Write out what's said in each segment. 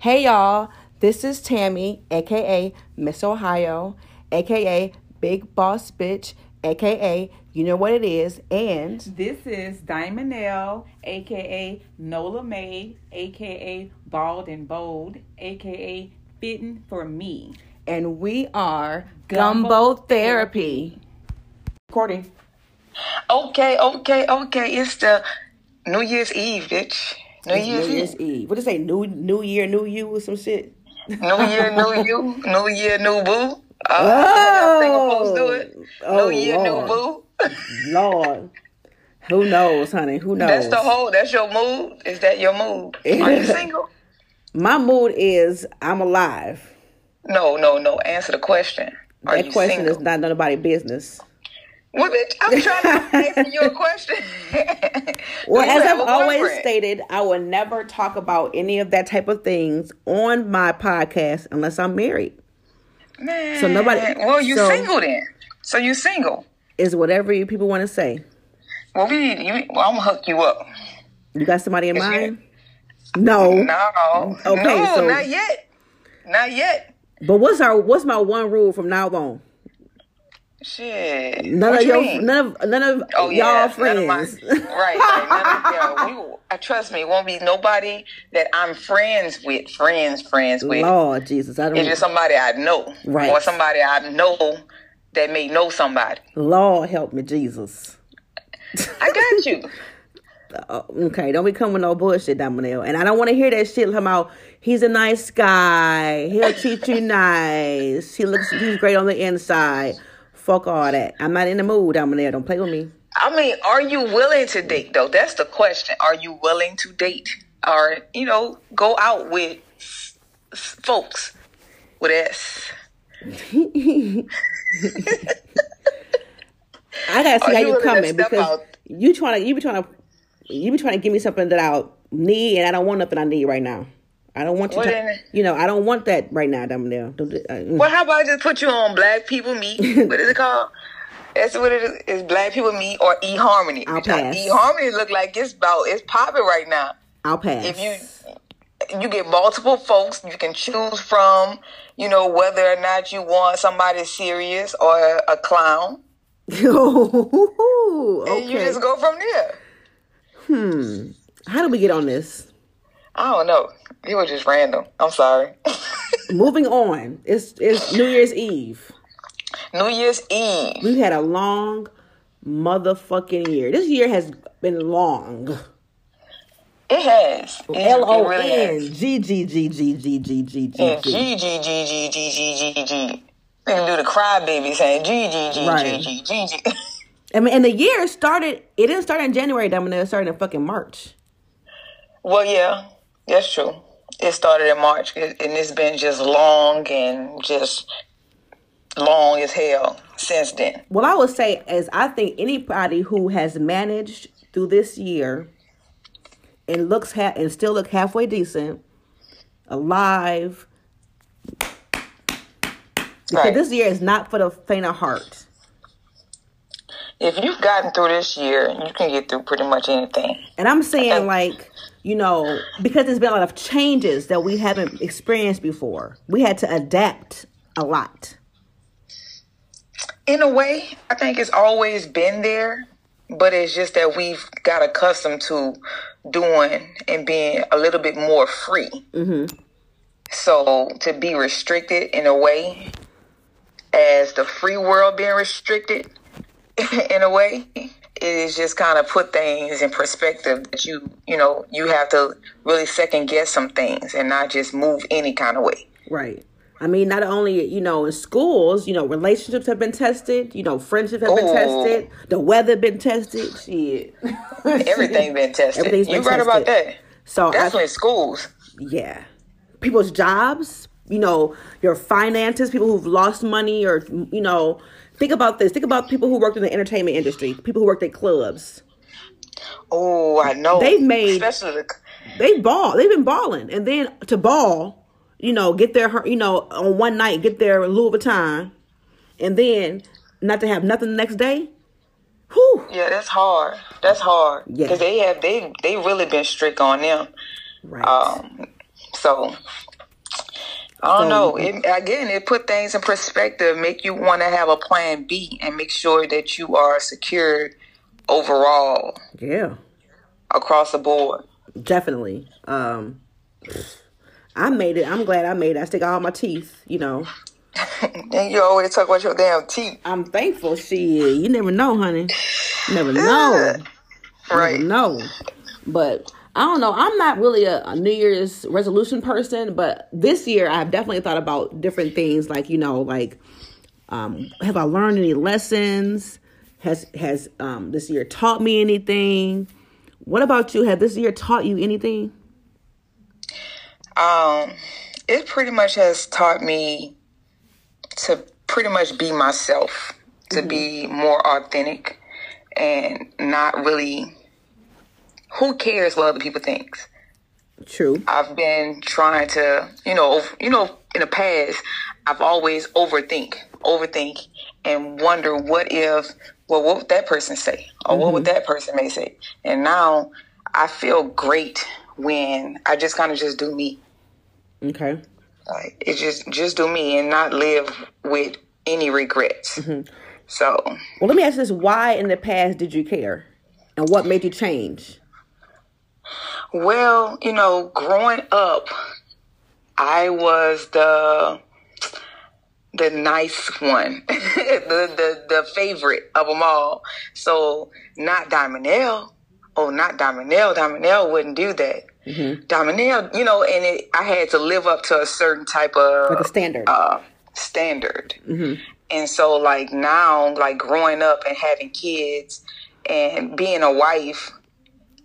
Hey y'all, this is Tammy, aka Miss Ohio, aka Big Boss Bitch, aka you know what it is, and This is Diamond L, aka Nola May, aka Bald and Bold, aka Fitting for Me. and we are Gumbo Gumbo Therapy. Recording. Okay, okay, okay. It's the New Year's Eve, bitch. New It's Year's New Year's Eve. Eve. What they say? New New Year, New You, or some shit. New Year, new you. New Year, new boo. Uh, single do it. Oh, new Year, Lord. new boo. Lord, who knows, honey? Who knows? That's the whole. That's your mood. Is that your mood? Are you single? My mood is I'm alive. No, no, no. Answer the question. Are that question single? is not nobody's business. Well, bitch, I'm trying to answer your question. Well, as I've always boyfriend? stated, I will never talk about any of that type of things on my podcast unless I'm married. Man, So nobody- Well, you so- single then. So you're single. Is whatever you people want to say. Well, we. You, well, I'm gonna hook you up. You got somebody in mind? No. No. Okay, no, so- not yet. Not yet. But what's our what's my one rule from now on? Shit. None what of you your mean? none of none of Oh y'all yeah, friends. My, right, right. None of, we, uh, trust me, it won't be nobody that I'm friends with, friends, friends with. Lord Jesus, I It's don't. just somebody I know, Right. or somebody I know that may know somebody. Lord help me, Jesus. I got you. Uh, okay, don't be coming with no bullshit, Domino. And I don't want to hear that shit come out. he's a nice guy. He'll treat you nice. He looks he's great on the inside. Fuck all that. I'm not in the mood, I'm there. Don't play with me. I mean, are you willing to date though? That's the question. Are you willing to date, or you know, go out with folks with S? I gotta see Are how you you coming because out? you trying to you be trying to you be trying to give me something that I need and I don't want nothing I need right now. I don't want you to, you know, I don't want that right now, Domino. Uh, mm. Well, how about I just put you on Black People Meet? what is it called? That's what it is. It's Black People Meet or eHarmony. I'll pass. eHarmony look like it's about it's popping right now. I'll pass. If you you get multiple folks, you can choose from. You know whether or not you want somebody serious or a clown, okay. and you just go from there. Hmm. How do we get on this? I don't know. It was just random. I'm sorry. Moving on. It's it's New Year's Eve. New Year's Eve. We've had a long motherfucking year. This year has been long. It has. L O it really has. N G G G G G G G G G. G G G G G G G G. They can do the crybaby saying G G G. G G G G. I mean, and the year started. It didn't start in January, Domino. It started in fucking March. Well, yeah, that's true. It started in March, and it's been just long and just long as hell since then. Well, I would say, as I think anybody who has managed through this year and looks ha- and still look halfway decent, alive. Because Right. this year is not for the faint of heart. If you've gotten through this year, you can get through pretty much anything. And I'm saying, like, you know, because there's been a lot of changes that we haven't experienced before, we had to adapt a lot. In a way, I think it's always been there, but it's just that we've got accustomed to doing and being a little bit more free. Mm-hmm. So to be restricted in a way, as the free world being restricted in a way, is just kind of put things in perspective that you, you know, you have to really second guess some things and not just move any kind of way. Right. I mean, not only, you know, in schools, you know, relationships have been tested, you know, friendships have been oh. tested, the weather been tested, shit. Everything been tested. Everything's you been right about that. So, I, Definitely schools. yeah. People's jobs, you know, your finances, people who've lost money or, you know, think about this. Think about people who worked in the entertainment industry, people who worked at clubs. Oh, I know. They've made- especially the They ball. They've been balling. And then to ball, you know, get their, you know, on one night, get their Louis Vuitton, and then not to have nothing the next day. Whew. yeah. That's hard. That's hard Yeah. because they have they they really been strict on them. Right. Um, So I don't know. It, again, it put things in perspective, make you want to have a plan B and make sure that you are secured overall Yeah, across the board. definitely. Um, I made it. I'm glad I made it. I stick all my teeth. You know, And you always talk about your damn teeth. I'm thankful. Shit, you never know, honey. You never know. Right. No, but I don't know. I'm not really a, a New Year's resolution person, but this year I've definitely thought about different things. Like you know, like um, have I learned any lessons? Has has um, this year taught me anything? What about you? Have this year taught you anything? Um, it pretty much has taught me to pretty much be myself, to be more authentic and not really who cares what other people think. True. I've been trying to, you know, you know, in the past, I've always overthink, overthink, and wonder what if, well, what would that person say, or what would mm-hmm. that person may say, and now I feel great when I just kind of just do me, Okay. like it just just do me and not live with any regrets. Mm-hmm. So Well, let me ask this: Why in the past did you care, and what made you change? Well, you know, growing up, I was the the nice one, the, the the favorite of them all. So not Diamondell. Oh, not Diamondell. Diamondell wouldn't do that. Diamondell, you know, and it, I had to live up to a certain type of Like a standard. uh, standard. And so, like now, like growing up and having kids and being a wife,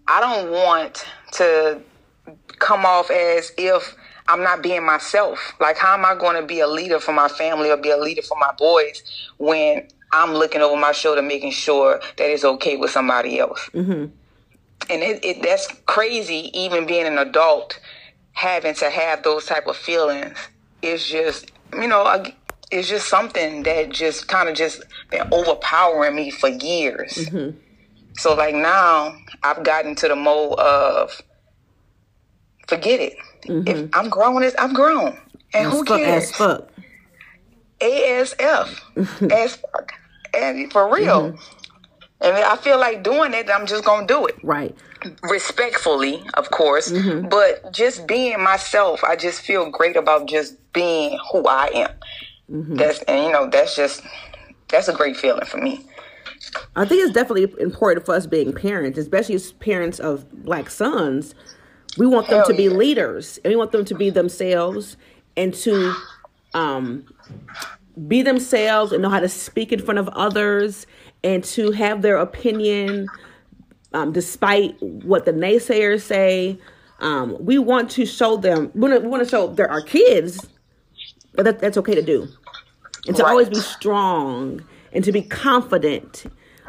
I don't want to come off as if I'm not being myself. Like, how am I going to be a leader for my family or be a leader for my boys when I'm looking over my shoulder, making sure that it's okay with somebody else? Mm-hmm. And it, it that's crazy. Even being an adult, having to have those type of feelings is just, you know, it's just something that just kind of just been overpowering me for years. So like now I've gotten to the mode of forget it. If mm-hmm. I'm grown, as I'm grown, and who fuck, cares? as fuck. ASF, as fuck, and for real. Mm-hmm. And I feel like doing it. I'm just gonna do it Right. respectfully, of course, mm-hmm. but just being myself. I just feel great about just being who I am. That's and you know that's just that's a great feeling for me. I think it's definitely important for us being parents, especially as parents of black sons. We want them Hell to be yeah. leaders, and we want them to be themselves and to um, be themselves and know how to speak in front of others and to have their opinion um, despite what the naysayers say. Um, we want to show them. We want to, we want to show there are kids but that, that's okay to do and to Right. always be strong and to be confident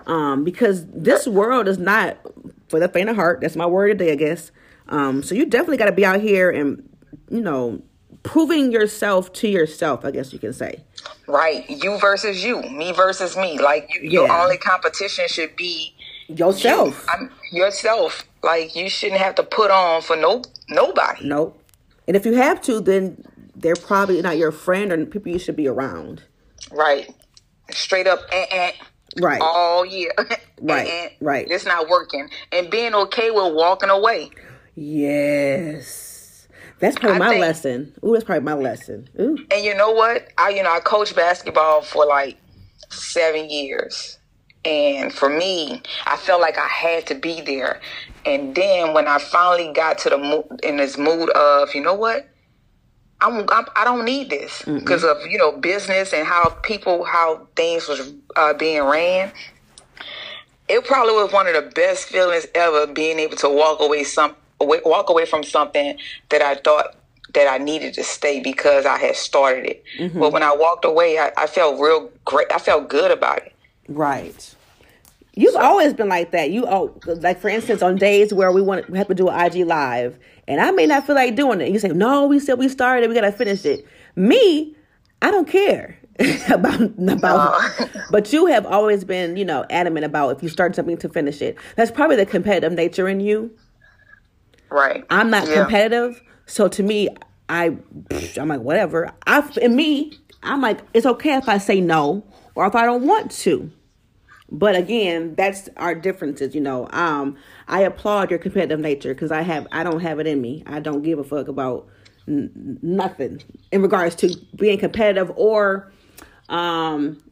um, because this world is not for the faint of heart. That's my word today i guess. Um, so you definitely got to be out here and you know proving yourself to yourself i guess you can say. Right, you versus you, me versus me. Like you, your only competition should be yourself. I'm, yourself. Like you shouldn't have to put on for no nobody. nope. And if you have to then they're probably not your friend or people you should be around. Right, straight up. Eh, eh. right all year. Right, And right. It's not working. And being okay with walking away. yes that's probably I my think- lesson Ooh, that's probably my lesson Ooh. And you know what? I you know, I coached basketball for like seven years. And for me, I felt like I had to be there. And then when I finally got to the mo- in this mood of, you know what? I'm, I'm I don't need this because of you know business and how people how things was uh, being ran. It probably was one of the best feelings ever being able to walk away some walk away from something that I thought that I needed to stay because I had started it. But when I walked away, I, I felt real great. I felt good about it. Right. You've always been like that. You oh, like for instance, on days where we want we have to do an IG live, and I may not feel like doing it. You say, "No, we said we started. We gotta finish it." Me, I don't care about about. But you have always been, you know, adamant about if you start something to finish it. That's probably the competitive nature in you. Right. I'm not Yeah. competitive, So to me, I I'm like whatever. I in me, I'm like it's okay if I say no or if I don't want to. But again, that's our differences, you know. Um, I applaud your competitive nature because I have I don't have it in me. I don't give a fuck about n- nothing in regards to being competitive or um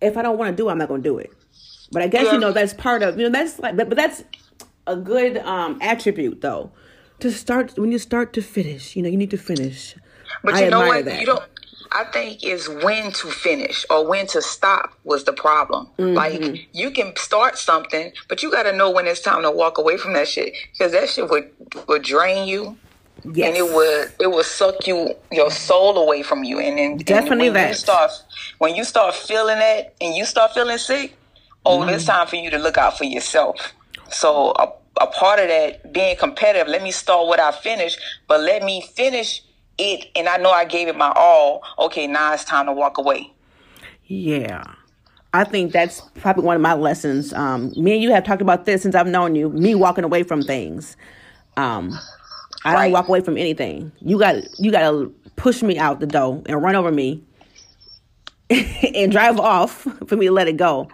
if I don't want to do it, I'm not going to do it. But I guess yeah. you know that's part of you know that's like but, but that's a good um attribute though to start when you start to finish. You know, you need to finish. But I you know what? That. You don't. I think is when to finish or when to stop was the problem. Mm-hmm. Like you can start something, but you got to know when it's time to walk away from that shit because that shit would would drain you. Yes. And it would it would suck you your soul away from you, and then definitely and when that. You start, when you start feeling that, and you start feeling sick, oh, mm-hmm. it's time for you to look out for yourself. So a, a part of that being competitive, let me start what I finish, but let me finish it and I know I gave it my all, okay, now it's time to walk away. Yeah. I think that's probably one of my lessons. Um, me and you have talked about this since I've known you, me walking away from things. Um, I right. don't walk away from anything. You got you got to push me out the door and run over me and drive off for me to let it go.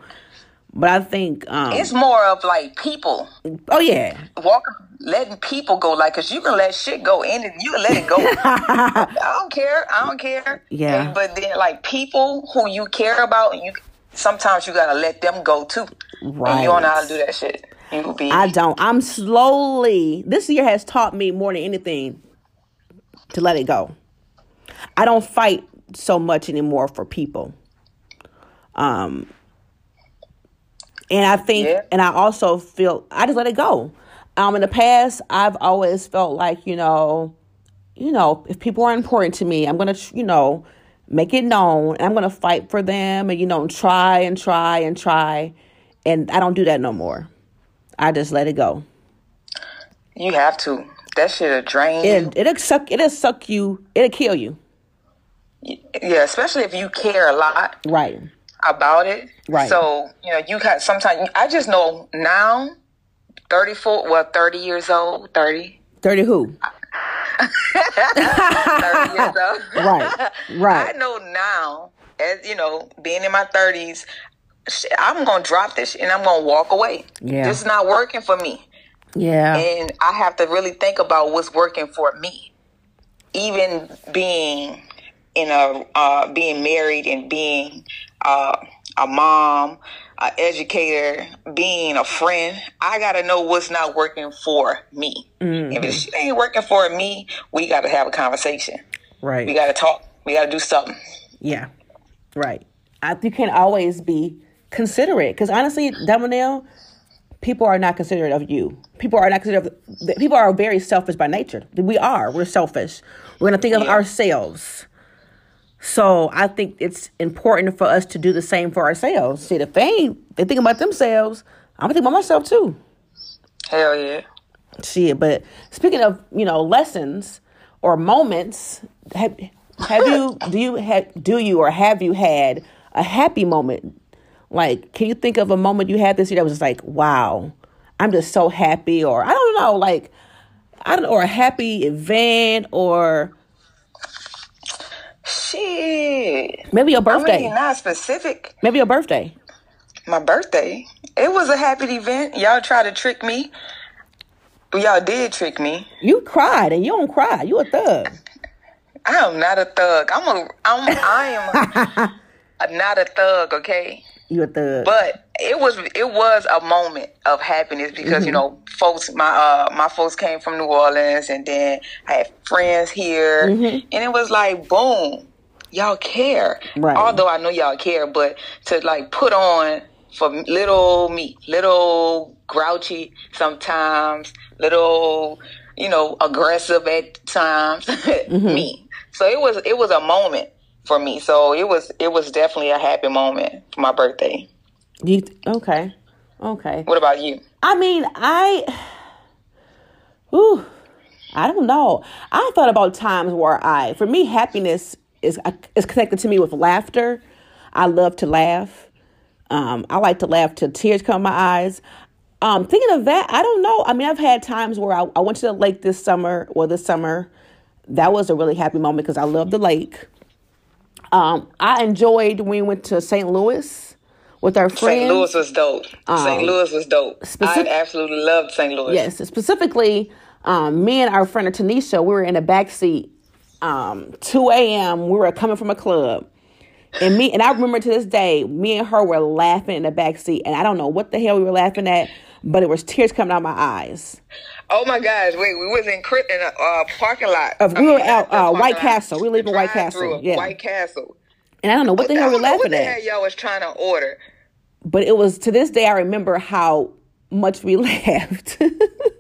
But I think um, it's more of like people. Oh yeah, walking, letting people go. Like, cause you can let shit go in, and you can let it go. I don't care. I don't care. Yeah. And, but then, like people who you care about, you sometimes you gotta let them go too. Right. And you don't know how to do that shit. You be. I don't. I'm slowly. This year has taught me more than anything to let it go. I don't fight so much anymore for people. Um, and I think, yeah. and I also feel, I just let it go. Um, in the past, I've always felt like, you know, you know, if people are important to me, I'm gonna, you know, make it known, and I'm gonna fight for them, and you know, try and try and try, and I don't do that no more. I just let it go. You have to. That shit'll drain it. It'll suck. It'll suck you. It'll kill you. Yeah, especially if you care a lot. Right about it. Right. So, you know, you got sometimes, I just know now, 34, well, 30 years old, 30. 30 who? 30 years old. right, right. I know now, as you know, being in my 30s, I'm going to drop this and I'm going to walk away. Yeah. This is not working for me. Yeah. And I have to really think about what's working for me. Even being in a, uh, being married and being uh, a mom, an educator, being a friend, I got to know what's not working for me. Mm-hmm. If it ain't working for me, we got to have a conversation. Right. We got to talk. We got to do something. Yeah. Right. I, you can't always be considerate because honestly, Damonel, people are not considerate of you. People are not considerate. Of, people are very selfish by nature. We are. We're selfish. We're gonna think of ourselves. So I think it's important for us to do the same for ourselves. See, if they ain't, they think about themselves, I'm gonna think about myself too. Hell yeah. Shit, but speaking of, you know, lessons or moments, have have you do you have do you or have you had a happy moment? Like, can you think of a moment you had this year that was just like, wow, I'm just so happy, or I don't know, like I don't know, or a happy event or Shit. Maybe your birthday. I mean, not specific. Maybe your birthday. My birthday. It was a happy event. Y'all tried to trick me. Y'all did trick me. You cried and you don't cry. You a thug. I am not a thug. I'm a. I'm. I am a, not a thug. Okay. You a thug. But it was it was a moment of happiness because mm-hmm. you know folks my uh my folks came from New Orleans and then I had friends here mm-hmm. and it was like boom y'all care right. although I know y'all care but to like put on for little me little grouchy sometimes little you know aggressive at times mm-hmm. me so it was it was a moment for me. So it was it was definitely a happy moment for my birthday. You okay? Okay. What about you? I mean, I, ooh, I don't know. I thought about times where I, for me, happiness is is connected to me with laughter. I love to laugh. Um, I like to laugh till tears come in my eyes. Um, thinking of that, I don't know. I mean, I've had times where I, I went to the lake this summer or this summer. That was a really happy moment because I love the lake. Um, I enjoyed when we went to St. Louis with our friends. St. Louis was dope. St. Louis was dope. specific- I absolutely loved St. Louis. Yes, specifically, um, me and our friend Tanisha, we were in the back seat. Um, 2 a.m. We were coming from a club. And me and I remember to this day, me and her were laughing in the back seat, and I don't know what the hell we were laughing at, but it was tears coming out my eyes. Oh my gosh! Wait, we was in in a uh, parking lot. Of- we I were out, uh, White Castle. We live in White Castle, yeah. White Castle. And I don't know what the hell were laughing at. y'all was trying to order. but it was to this day I remember how much we laughed.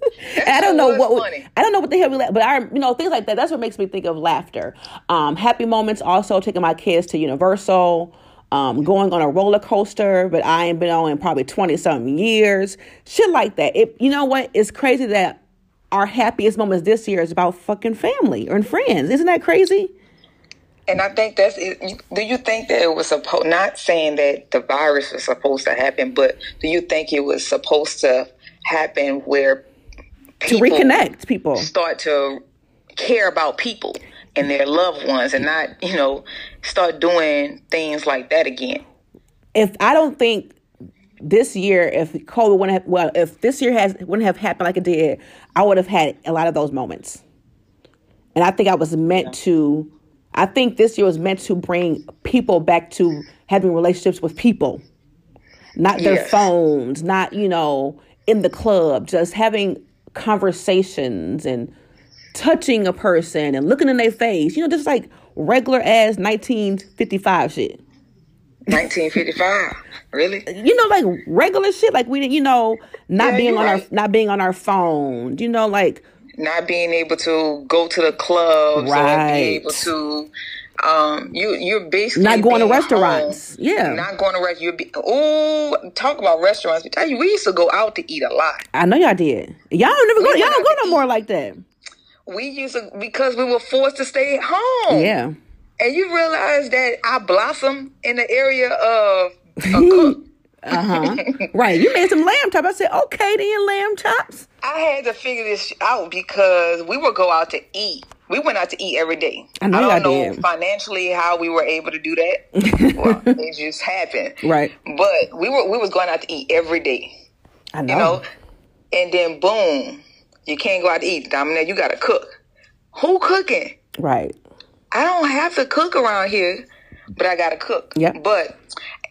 I don't know what. I don't know what the hell we laughed, but I you know things like that. That's what makes me think of laughter. Um, happy moments also taking my kids to Universal. Um, going on a roller coaster, but I ain't been on in probably twenty something years. Shit like that. It, you know what? It's crazy that our happiest moments this year is about fucking family and friends. Isn't that crazy? And I think that's it. Do you think that it was supposed? Not saying that the virus was supposed to happen, but do you think it was supposed to happen where To reconnect people. start to care about people and their loved ones, and not you know start doing things like that again? if I don't think this year, if COVID wouldn't have, well, if this year has wouldn't have happened like it did, I would have had a lot of those moments. And I think I was meant to. I think this year was meant to bring people back to having relationships with people, not their Yes. phones, not you know in the club, just having conversations and touching a person and looking in their face. You know, just like regular ass 1955 shit. 1955, really? you know, like regular shit, like we, you know, not Yeah, being on right. our, not being on our phone, you know, like Not being able to go to the clubs or Right. be able to. Um, you you're basically Not going to restaurants. home. Yeah. not going to rest. You be oh, talk about restaurants. I tell you, we used to go out to eat a lot. I know y'all did. Y'all don't never go, y'all don't go no more like that. We used to because we were forced to stay at home. Yeah, and you realize that I blossom in the area of a cook. uh huh. right. You made some lamb chops. I said, okay, then lamb chops. I had to figure this out because we would go out to eat. We went out to eat every day. I know don't know did. financially how we were able to do that. well, it just happened. Right. But we were we was going out to eat every day. I know. You know? And then boom, you can't go out to eat. Dominic, you gotta cook. Who cooking? Right. I don't have to cook around here, but I gotta cook. Yeah. But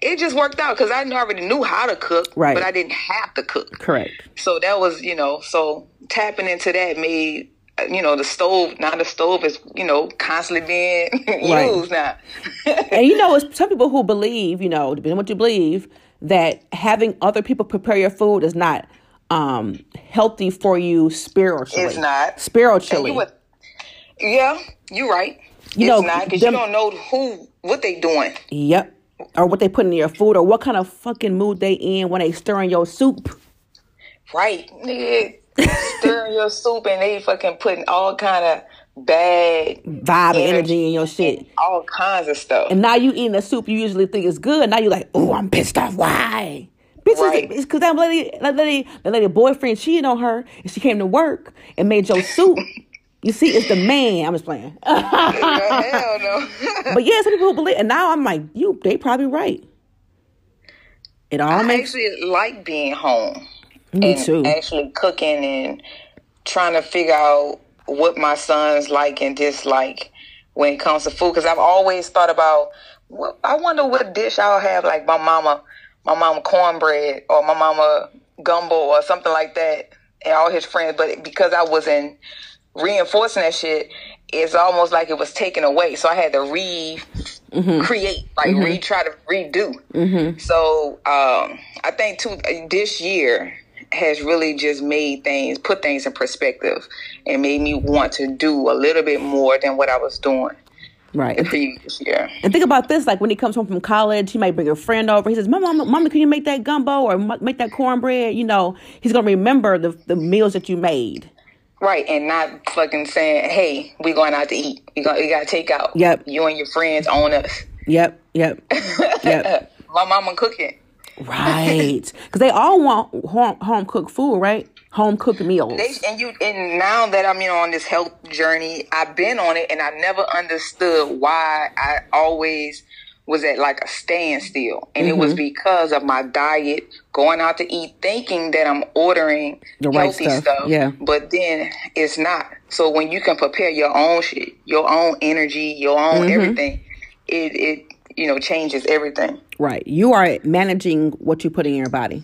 it just worked out because I already knew how to cook, Right. but I didn't have to cook. Correct. So that was, you know, so tapping into that made, you know, the stove. Now the stove is, you know, constantly being Right. used now. And you know, it's some people who believe, you know, depending on what you believe, that having other people prepare your food is not um healthy for you spiritually. It's not. Spiritually. You would, yeah, you're right. You it's know, not because you don't know who what they doing. Yep. Or what they put in your food, or what kind of fucking mood they in when they stirring your soup. Right, nigga, stirring your soup and they fucking putting all kind of bad, Vibe and energy in your shit. all kinds of stuff. And now you eating a soup you usually think is good. Now you're like, oh, I'm pissed off. Why? Bitch, Right. it's because that lady, that lady, that lady boyfriend cheated on her, and she came to work and made your soup. you see, it's the man. I'm just playing. Hell no. but yeah, some people believe, and now I'm like, you, they probably right. It all I makes actually like being home. Me and too. actually cooking and trying to figure out what my sons like and dislike when it comes to food. Because I've always thought about, well, I wonder what dish I'll have, like my mama, my mama cornbread or my mama gumbo or something like that, and all his friends. But because I wasn't reinforcing that shit, it's almost like it was taken away. So I had to mm-hmm. re create, like mm-hmm. re try to redo. Mm-hmm. So um, I think too this year has really just made things put things in perspective and made me want to do a little bit more than what I was doing right. the previous year. And think about this: like when he comes home from college, he might bring a friend over. He says, "Mama, mama, mama can you make that gumbo or make that cornbread?" You know, he's gonna remember the the meals that you made. Right, and not fucking saying, "Hey, we going out to eat. You got we got to take out. Yep. You and your friends own us. Yep, yep, yep. My mama cooking. Right, because they all want home, home cooked food, right? Home cooked meals. They, and you and now that I'm you know on this health journey, I've been on it and I never understood why I always was at like a standstill. And it was Mm-hmm. because of my diet, going out to eat, thinking that I'm ordering The right healthy stuff, stuff. yeah. But then it's not. So when you can prepare your own shit, your own energy, your own Mm-hmm. everything, it it you know changes everything. right, you are managing what you put in your body.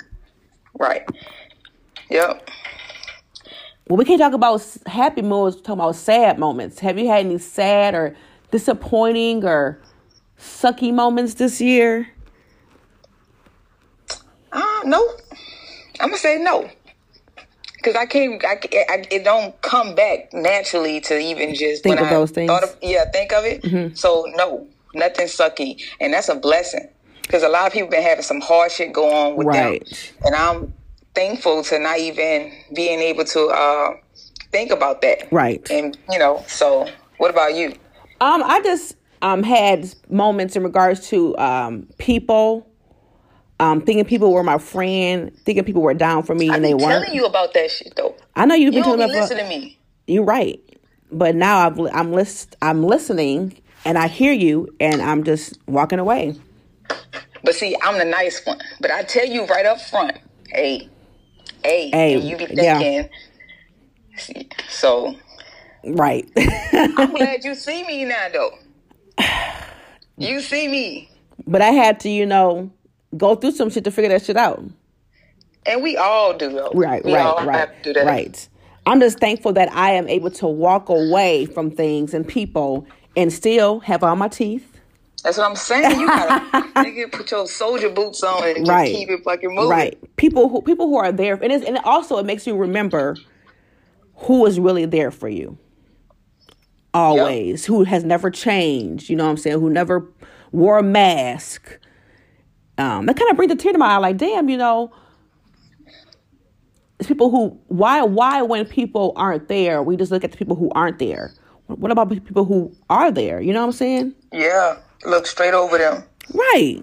Right. Yep. Well, we can't talk about happy moments. Talk about sad moments. Have you had any sad or disappointing or sucky moments this year? Uh, no. I'm gonna say no. Cause I can't, I, I, it don't come back naturally to even just Think when of I those things. Mm-hmm. Of, yeah, think of it. So no, nothing sucky, and that's a blessing. Cause a lot of people been having some hard shit go on with Right. them, and I'm thankful to not even being able to uh, think about that. Right. And you know, so what about you? Um, I just um had moments in regards to um people. Um, thinking people were my friend, thinking people were down for me, and they weren't. telling you about that shit though. I know you've You been don't telling be me. for- listening to me. You're right, but now I've I'm list I'm listening, and I hear you, and I'm just walking away. But see, I'm the nice one. But I tell you right up front, hey, hey, Hey, you be yeah. thinking. See, so Right. I'm glad you see me now, though. You see me, but I had to, you know, go through some shit to figure that shit out. and we all do though. Right, we right, all right, have to do that. right. I'm just thankful that I am able to walk away from things and people and still have all my teeth. That's what I'm saying. You gotta nigga, put your soldier boots on and just Right. keep it fucking moving. Right. People who people who are there and it's, and also it makes you remember who is really there for you. Always. Who has never changed, you know what I'm saying? Who never wore a mask. Um, that kind of brings a tear to my eye, like, damn, you know, it's people who why why when people aren't there, we just look at the people who aren't there. What about people who are there? You know what I'm saying? Yeah, look straight over them. Right.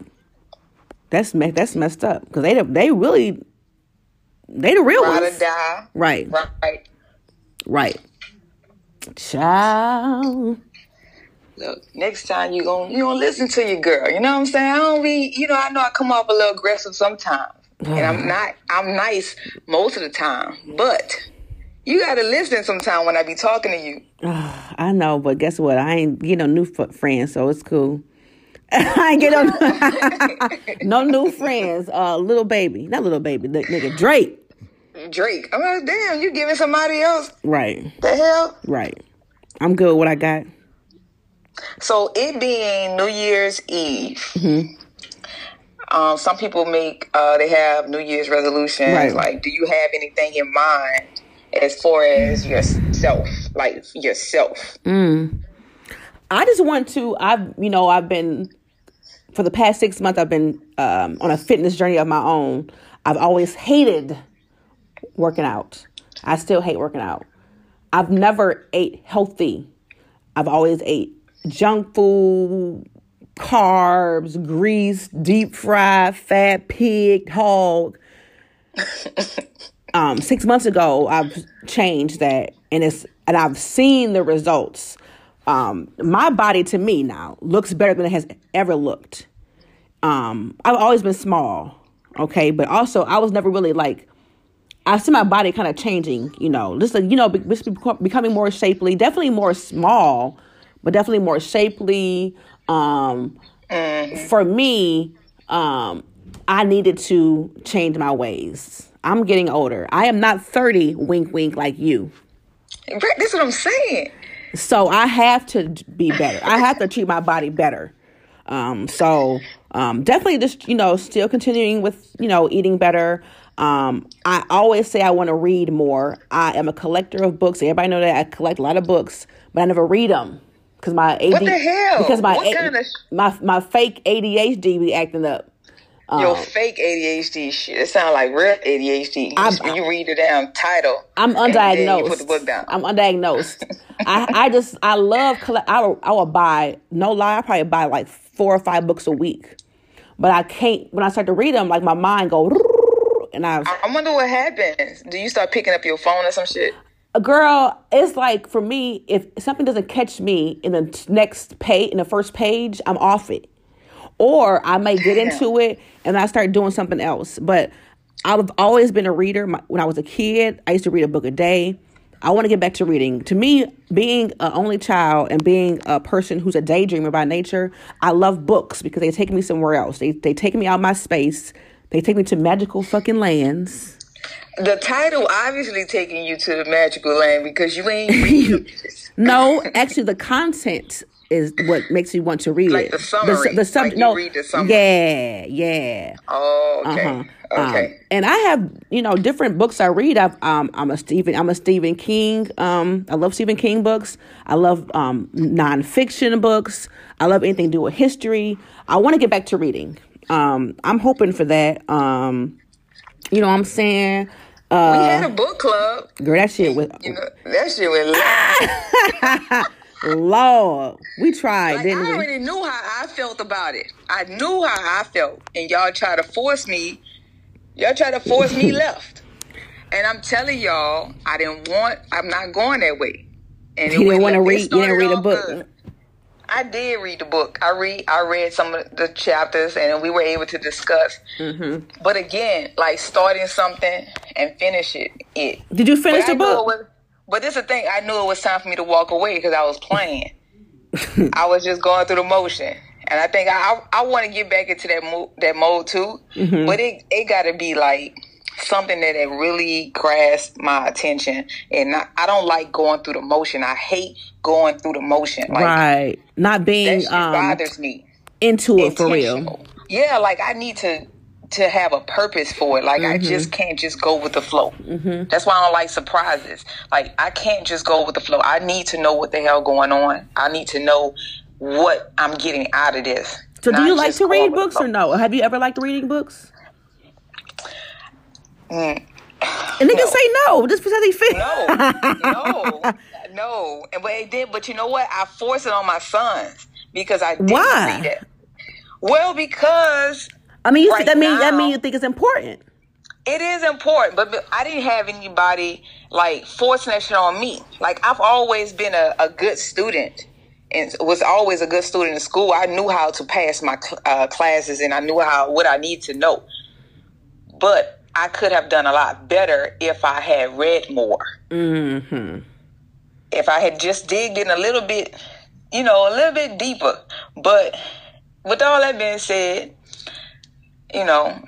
That's me- that's messed up because they they really they the real Ride ones. die. Right. Right. Right. Child. Look, next time you gon' you gonna listen to your girl. You know what I'm saying? I don't be. You know, I know I come off a little aggressive sometimes, and I'm not. I'm nice most of the time, but. You gotta listen sometime when I be talking to you. I know, but guess what? I ain't get no new friends, so it's cool. I ain't get no no new friends. Uh, little baby, not little baby, the nigga Drake. Drake. I'm like, damn, you giving somebody else Right, the hell? right. I'm good. with What I got. So it being New Year's Eve, Mm-hmm. um, some people make uh, they have New Year's resolutions. Right. Like, do you have anything in mind as far as yourself, like yourself? I just want to. I've you know I've been for the past six months. I've been um, on a fitness journey of my own. I've always hated working out. I still hate working out. I've never ate healthy. I've always ate junk food, carbs, grease, deep fried, fat pig, hog. um, six months ago, I've changed that, and it's and I've seen the results. Um, my body to me now looks better than it has ever looked. Um, I've always been small, okay, but also I was never really like. I see my body kind of changing, you know, just like you know, be- just becoming more shapely. Definitely more small, but definitely more shapely. Um, for me, um, I needed to change my ways. I'm getting older. I am not 30, wink, wink, like you. Is what I'm saying. So I have to be better. I have to treat my body better. Um, so um, definitely just, you know, still continuing with, you know, eating better. Um, I always say I want to read more. I am a collector of books. Everybody know that I collect a lot of books, but I never read them because my AD, What the hell? because my A- my my fake ADHD be acting up. Your um, fake ADHD shit. It sounds like real ADHD. You, I'm- you read the damn title. I'm undiagnosed. You put the book down. I'm undiagnosed. I, I just I love collect. I will, I will buy no lie. I probably buy like four or five books a week. but I can't. When I start to read them, like my mind go, and I. I wonder what happens. Do you start picking up your phone or some shit? A girl, it's like for me, if something doesn't catch me in the next page, in the first page, I'm off it. Or I may get into it and I start doing something else. But I've always been a reader. When I was a kid, I used to read a book a day. I want to get back to reading. To me, being an only child and being a person who's a daydreamer by nature, I love books because they take me somewhere else. They they take me out my space. They take me to magical fucking lands. The title obviously taking you to the magical land because you ain't no, actually, the content is what makes you want to read like it. the summary. The, the sub- like you no, read the summary. yeah, yeah. Oh, okay. Uh-huh. Okay. Um, and I have, you know, different books I read. I've, um, I'm a Stephen, I'm a Stephen King. Um, I love Stephen King books. I love um, nonfiction books. I love anything to do with history. I want to get back to reading. Um, I'm hoping for that. Um, you know what I'm saying? Uh, we had a book club. girl, that shit was, You know, that shit was. Lord, we tried, Like, didn't I we? already knew how I felt about it. I knew how I felt, and y'all try to force me. Y'all try to force me left, and I'm telling y'all, I didn't want. I'm not going that way. And You didn't want to read. You didn't read a book. good. I did read the book. I read. I read some of the chapters, and we were able to discuss. Mm-hmm. But again, like starting something and finish it. It. Did you finish But I the it book? But this is the thing. I knew it was time for me to walk away because I was playing. I was just going through the motion, and I think I I, I want to get back into that mo- that mode too. Mm-hmm. But it it got to be like something that it really grasped my attention, and not, I don't like going through the motion. I hate going through the motion. Like right. Not that being shit um, bothers me. into it for real. Yeah, like I need to to have a purpose for it. Like I Mm-hmm. just can't just go with the flow. That's why I don't like surprises. Like I can't just go with the flow. I need to know what the hell going on. I need to know what I'm getting out of this. So, do you like to read books or no? Have you ever liked reading books? Mm. And niggas say no, just because they feel. No, no, no. And but it did. But you know what? I force it on my sons because I didn't Why? read it. Well, because I mean, you Right that mean that mean you think it's important. It is important, but, but I didn't have anybody like forcing that shit on me. Like I've always been a, a good student and was always a good student in school. I knew how to pass my cl- uh, classes and I knew how what I need to know. But I could have done a lot better if I had read more. Mm-hmm. If I had just digged in a little bit, you know, a little bit deeper. But with all that being said, you know,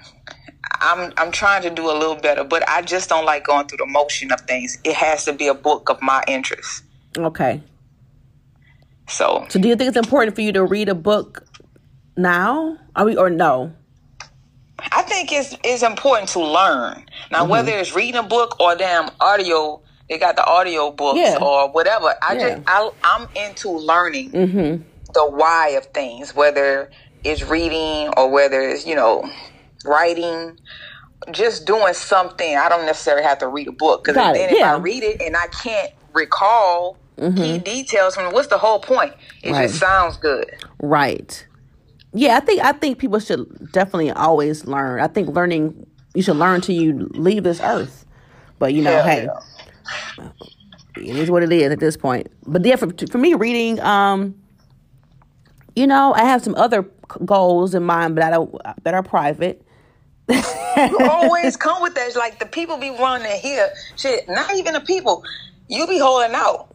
I'm I'm trying to do a little better, but I just don't like going through the motion of things. It has to be a book of my interest. Okay. So So, do you think it's important for you to read a book now? Are we or no? I think it's it's important to learn. Now Mm-hmm. whether it's reading a book or damn audio, they got the audio books Yeah. or whatever. I Yeah. just I I'm into learning Mm-hmm. the why of things, whether it's reading or whether it's, you know, writing. Just doing something. I don't necessarily have to read a book because Got it, then if yeah. I read it and I can't recall key details from it, what's the whole point? It Mm-hmm. Right. just sounds good. Right. Yeah, I think I think people should definitely always learn. I think learning you should learn till you leave this earth. But you know, Hell hey, yeah. it is what it is at this point. But yeah, for, for me, reading, um, you know, I have some other goals in mind, but I don't that are private. You always come with that. Like the people be running here. Shit, not even the people. You be holding out.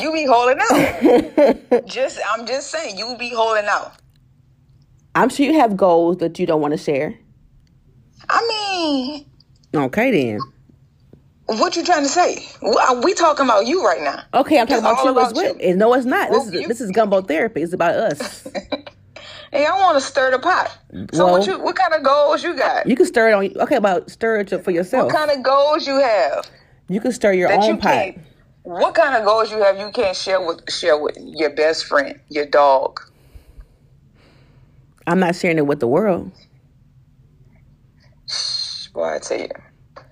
You be holding out. just I'm just saying, you be holding out. I'm sure you have goals that you don't want to share. I mean, Okay, then. What you trying to say? We we talking about you right now. Okay, I'm talking It's about you as well. you. No, it's not. Well, this is you- this is gumbo therapy. It's about us. Hey, I want to stir the pot. So Well- what you what kind of goals you got? you can stir it on. Okay, about stir it for yourself. What kind of goals you have You can stir your own you pot. What kind of goals you have you can't share with share with your best friend, your dog? I'm not sharing it with the world. Boy, I tell you,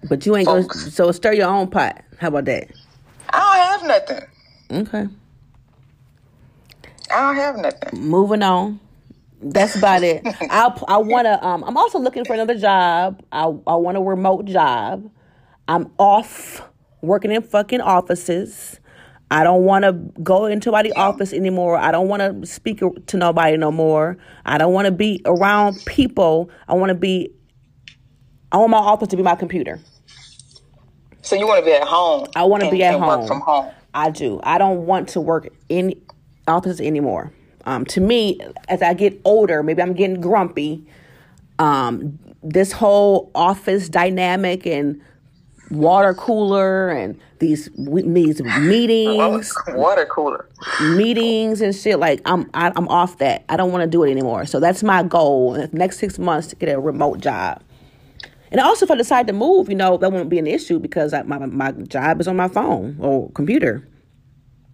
But you ain't. Folks. So stir your own pot. How about that? I don't have nothing. Okay. I don't have nothing. Moving on. That's about it. I I want to. Um, I'm also looking for another job. I I want a remote job. I'm off working in fucking offices. I don't want to go into my office anymore. I don't want to speak to nobody no more. I don't want to be around people. I want to be. I want my office to be my computer. So you want to be at home? I want to be at home. From home. I do. I don't want to work in offices anymore. Um, to me, as I get older, maybe I'm getting grumpy. Um, this whole office dynamic and water cooler and these these meetings, Water cooler. meetings and shit. Like I'm I, I'm off that. I don't want to do it anymore. So that's my goal in the next six months to get a remote job. And also, if I decide to move, you know, that won't be an issue because I, my my job is on my phone or computer.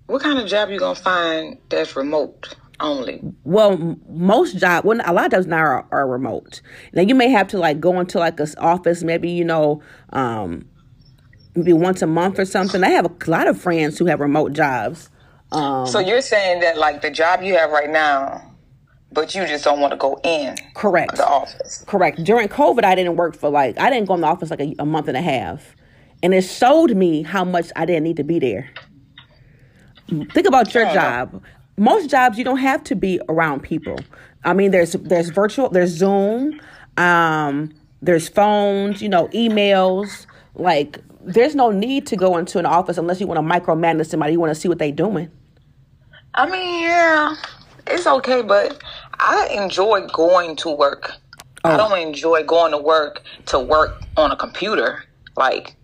What kind of job you gonna find that's remote only? Well, most job, well, a lot of jobs now are, are remote. Now you may have to like go into like a office, maybe you know, um, maybe once a month or something. I have a lot of friends who have remote jobs. Um, So you're saying that like the job you have right now, but you just don't want to go in correct, the office. correct. During COVID, I didn't work for like I didn't go in the office like a, a month and a half, and it showed me how much I didn't need to be there. Think about your don't know. job. Most jobs you don't have to be around people. I mean, there's there's virtual, there's Zoom, um, there's phones, you know, emails. Like, there's no need to go into an office unless you want to micromanage somebody. You want to see what they're doing. I mean, yeah, it's okay, but I enjoy going to work. I Oh. don't enjoy going to work to work on a computer. Like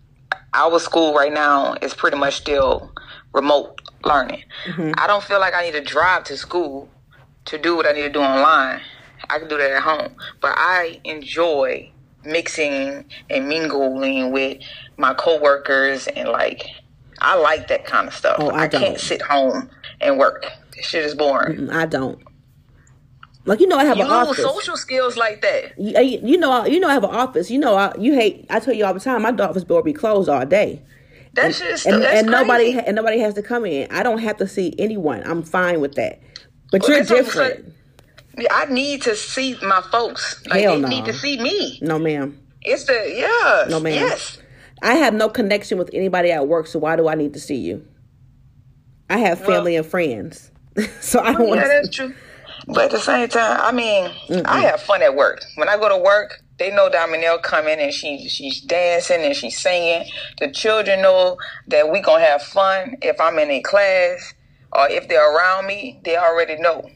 our school right now is pretty much still remote learning. Mm-hmm. I don't feel like I need to drive to school to do what I need to do online. I can do that at home. But I enjoy mixing and mingling with my coworkers and like I like that kind of stuff. Oh, I can't don't. sit home and work. This shit is boring. I don't. Like you know, I have You an lose office. social skills like that. You, uh, you know, uh, you know, I have an office. You know, I, you hate. I tell you all the time, my office door be closed all day, That shit is and, that's and nobody and nobody has to come in. I don't have to see anyone. I'm fine with that. But Well, you're that's different. I need to see my folks. Like Hell they no. need to see me. No, ma'am. It's the yeah. No, ma'am. Yes. I have no connection with anybody at work, so why do I need to see you? I have family and friends, so I oh, don't want Yeah, that's true. But at the same time, I mean, I have fun at work. When I go to work, they know Diamond L coming and she she's dancing and she's singing. The children know that we gonna have fun. If I'm in a class or if they're around me, they already know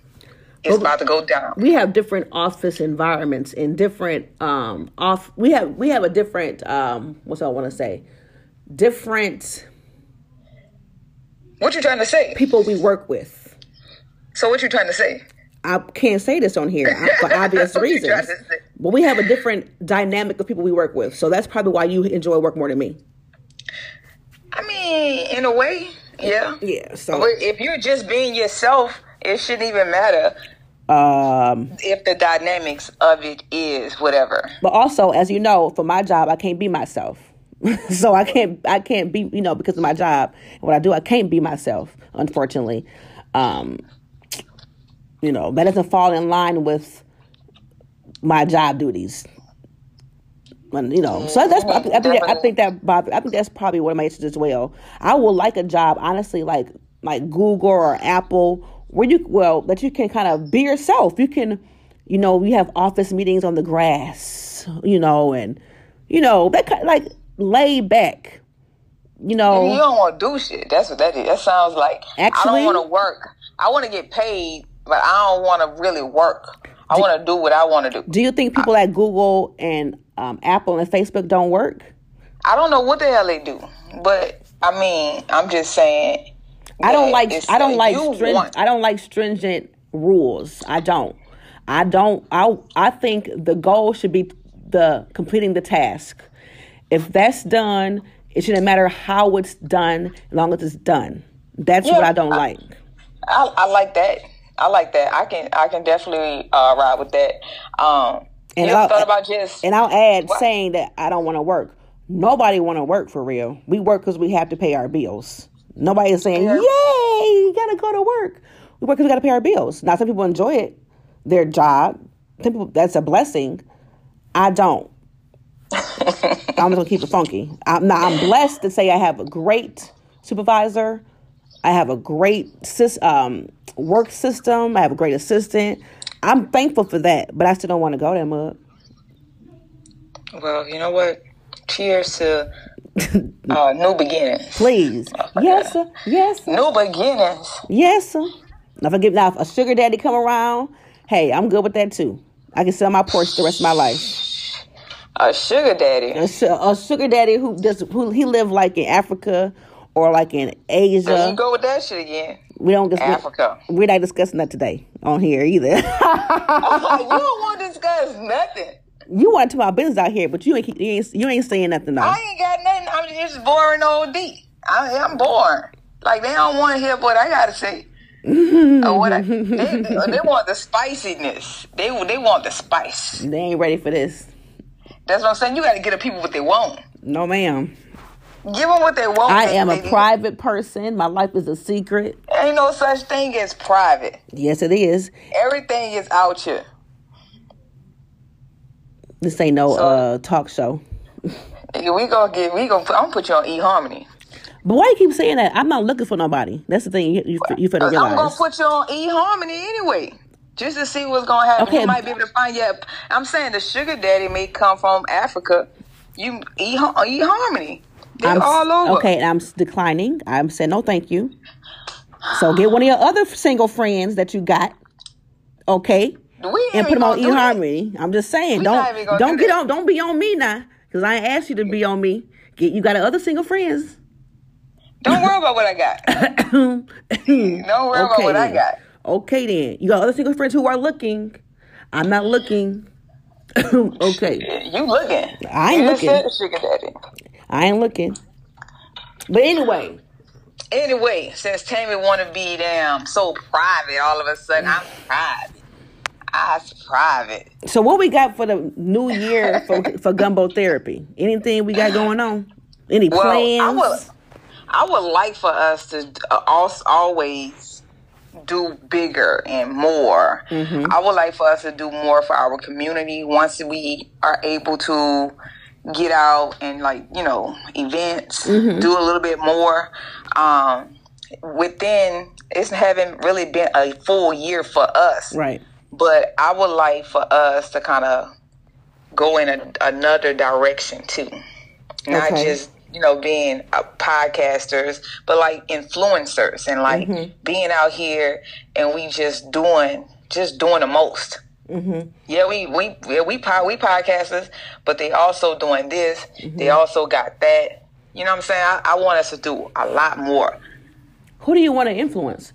it's about to go down. we have different office environments and different um off we have we have a different um what's I want to say different What you trying to say? people we work with So what you trying to say? I can't say this on here for obvious What you trying reasons but we have a different dynamic of people we work with. So that's probably why you enjoy work more than me. I mean, in a way, yeah. yeah so But if you're just being yourself, it shouldn't even matter um if the dynamics of it is whatever. but also as you know for my job I can't be myself. So I can't I can't be you know because of my job what I do I can't be myself unfortunately. Um you know that doesn't fall in line with my job duties and, you know so that's mm-hmm. I, think- I think that, I think that Bob, I think that's probably one of my issues as well I would like a job honestly like like Google or Apple where you well that you can kind of be yourself you can you know we have office meetings on the grass you know and you know that kind of, like laid back you know You don't want to do shit. That's what that is. That sounds like actually, I don't want to work. I want to get paid, but I don't want to really work. I want to do what I want to do. Do you think people at Google and um, Apple and Facebook don't work? I don't know what the hell they do, but I mean, I'm just saying. I don't like I don't like string, I don't like stringent rules. I don't. I don't I I think the goal should be the completing the task. If that's done, it shouldn't matter how it's done as long as it's done. That's what I don't I- like. I, I like that. I like that. I can I can definitely uh, ride with that. Um, And you I'll- thought about just And I'll add What? saying that I don't want to work. Nobody want to work for real. We work because we have to pay our bills. Nobody is saying, Yeah. "Yay, you gotta go to work." We work because we got to pay our bills. Now, some people enjoy it, their job. Some people, that's a blessing. I don't. I'm just gonna keep it funky. I'm now I'm blessed to say I have a great supervisor. I have a great sis, um, work system. I have a great assistant. I'm thankful for that, but I still don't want to go there, mug. Well, you know what? Cheers to uh, new beginnings. Please, yes, sir. Yes, sir. New beginnings. Yes, sir. Now, if I get now, if a sugar daddy come around, hey, I'm good with that too. I can sell my Porsche the rest of my life. A sugar daddy. A, su- a sugar daddy who does who he live like in Africa or like in Asia. There you go with that shit again. We don't discuss Africa. We're not discussing that today on here either. Oh, you don't want to discuss nothing. you want to my business out here, but you ain't you ain't, you ain't saying nothing though. I ain't got nothing. I'm just boring old D. I, I'm bored. Like they don't want to hear what I gotta say. or what I, they, they want the spiciness. They they want the spice. They ain't ready for this. That's what I'm saying. You got to get the people what they want. No, ma'am. Give them what they want. I am a private person. My life is a secret. Ain't no such thing as private. Yes, it is. Everything is out here. This ain't no So- uh talk show. Nigga, We gonna get. We gonna. Put, I'm gonna put you on eHarmony. But why you keep saying that? I'm not looking for nobody. That's the thing you you, you finna I'm gonna put you on eHarmony anyway, just to see what's gonna happen. Okay. You might be able to find your. I'm saying the sugar daddy may come from Africa. You e eHarmony. They're I'm, all over. Okay, and I'm declining. I'm saying no, thank you. So get one of your other single friends that you got, okay, We and put them on eHarmony. I'm just saying, We don't don't do get that. on, don't be on me now, because I ain't asked you to be on me. Get you got other single friends. Don't worry about what I got. Don't worry about what I got. Okay then, you got other single friends who are looking. I'm not looking. okay, You looking? I ain't You looking. sugar daddy. I ain't looking. But anyway, Anyway, since Tammy want to be damn so private, all of a sudden I'm private. I'm private. so what we got for the new year for for gumbo therapy? Anything we got going on? Any Well, plans? I would, I would like for us to uh, always do bigger and more. Mm-hmm. I would like for us to do more for our community once we are able to get out and like you know events, Mm-hmm. do a little bit more. Um, within it's haven't really been a full year for us, right. but I would like for us to kind of go in a, another direction too. Not Okay. just, you know, being uh, podcasters, but like influencers and like Mm-hmm. being out here and we just doing, just doing the most. Mm-hmm. Yeah, we we yeah, we pod, we podcasters, but they also doing this. Mm-hmm. They also got that. You know what I'm saying? I, I want us to do a lot more. Who do you want to influence?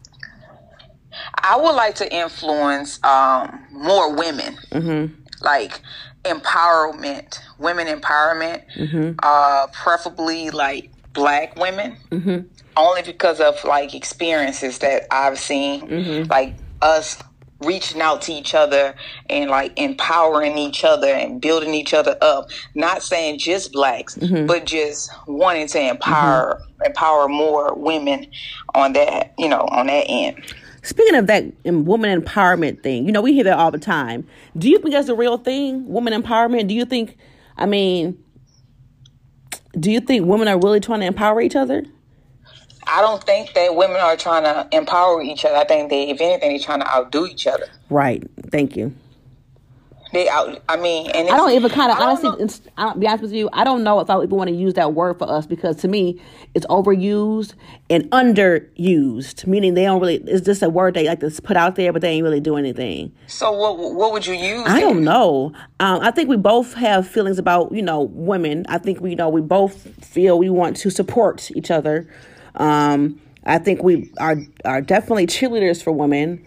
I would like to influence um, more women, Mm-hmm. like empowerment, women empowerment, Mm-hmm. uh, preferably like black women, Mm-hmm. only because of like experiences that I've seen, Mm-hmm. like us reaching out to each other and like empowering each other and building each other up. Not saying just blacks, Mm-hmm. but just wanting to empower empower more women on that, you know, on that end. Speaking of that woman empowerment thing, you know, we hear that all the time. Do you think that's a real thing, woman empowerment? Do you think, I mean, do you think women are really trying to empower each other? I don't think that women are trying to empower each other. I think they, if anything, they're trying to outdo each other. Right. Thank you. They out. I mean, and I don't even kind of honestly. know- I'll be honest with you. I don't know if I even want to use that word for us because to me, it's overused and underused. Meaning they don't really. It's just a word they like to put out there, but they ain't really do anything. So what? What would you use? I then? don't know. Um, I think we both have feelings about you know women. I think we you know we both feel we want to support each other. Um, I think we are are definitely cheerleaders for women.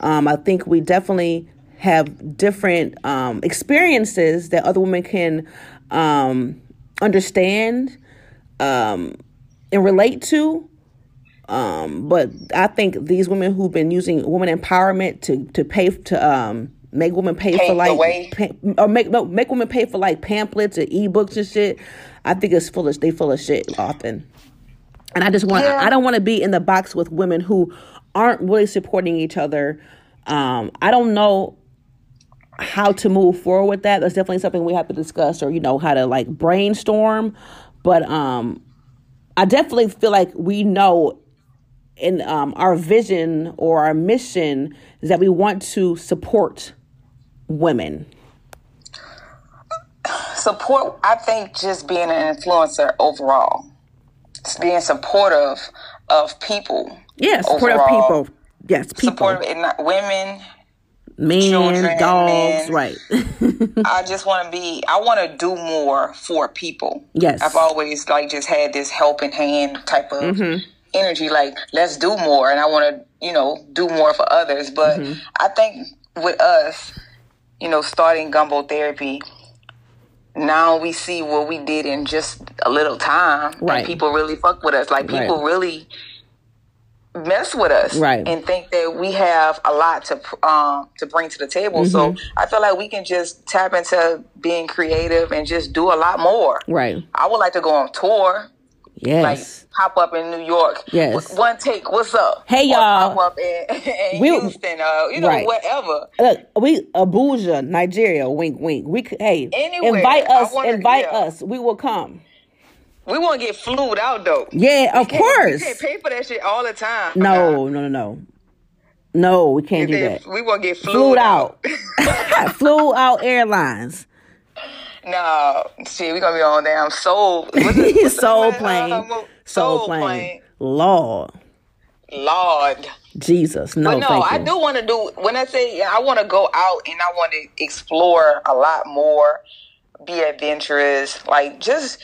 Um, I think we definitely have different um, experiences that other women can um, understand um, and relate to. Um, but I think these women who've been using women empowerment to to pay to um make women pay for like way. pa- or make no make women pay for like pamphlets and ebooks and shit. I think it's full of they full of shit often. And I just want Yeah. I don't want to be in the box with women who aren't really supporting each other. Um, I don't know how to move forward with that. That's definitely something we have to discuss or you know how to like brainstorm. But um I definitely feel like we know in um, our vision or our mission is that we want to support women. support i think just being an influencer overall being supportive of people Yeah, supportive Overall, people. Yes, people. supportive and not women men, children, dogs, men. right. i just want to be i want to do more for people Yes. i've always like just had this helping hand type of Mm-hmm. energy like let's do more and i want to you know do more for others but Mm-hmm. i think with us you know starting gumbo therapy now we see what we did in just a little time Right. and people really fuck with us like people Right. really mess with us Right. and think that we have a lot to um to bring to the table so Mm-hmm. i feel like we can just tap into being creative and just do a lot more right. i would like to go on tour like pop up in New York. Yes. One take. What's up? Hey, y'all. Pop up in, in We- Houston. Uh, you know, Right. whatever. Look, we Abuja, Nigeria. Wink, wink. We could. Hey, Anywhere. invite us. wanna- invite yeah. us. We will come. We want to get flued out though. Yeah, of course. can't pay for that shit all the time. No, no, no, no. No, we can't do that. We want to get flued, Flew out. Flew out airlines. No, see, we gonna be on damn soul. what's Soul plane. uh, mo- Soul plane. Lord. Lord. Jesus. No, But no, I do want to do. When I say I want to go out and I want to explore a lot more, be adventurous, like just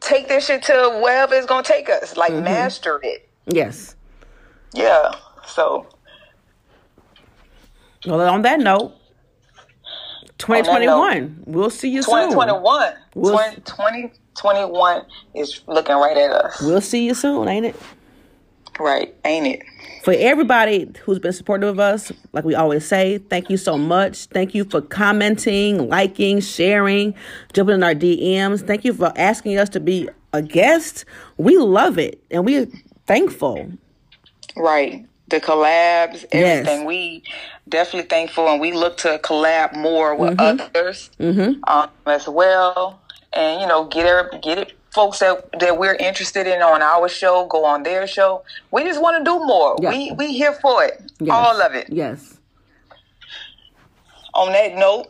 take this shit to wherever it's gonna take us. Like Mm-hmm. master it. Yes. Yeah. So Well, on that note, 2021. We'll see you soon. 2021, We'll- 20, 2021 is looking right at us. We'll see you soon, ain't it? Right, ain't it? For everybody who's been supportive of us, like we always say, thank you so much. Thank you for commenting, liking, sharing, jumping in our DMs. Thank you for asking us to be a guest. We love it and we're thankful. Right. The collabs, Yes. everything. We definitely thankful, and we look to collab more with Mm-hmm. others um, as well, and you know, get get it, folks that that we're interested in on our show, go on their show. We just want to do more. We we here for it, Yes. all of it. Yes. On that note,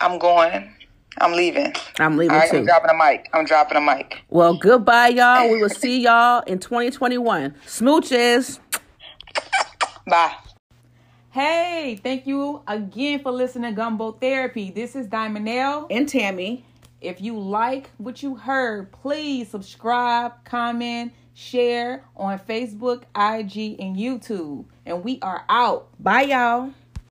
I'm going. I'm leaving. I'm leaving right, too. I'm dropping the mic. I'm dropping the mic. Well, goodbye, y'all. We will see y'all in 2021. Smooches. Bye. Hey, thank you again for listening to Gumbo Therapy. This is Diamond L. And Tammy. If you like what you heard, please subscribe, comment, share on Facebook, IG, and YouTube. And we are out. Bye, y'all.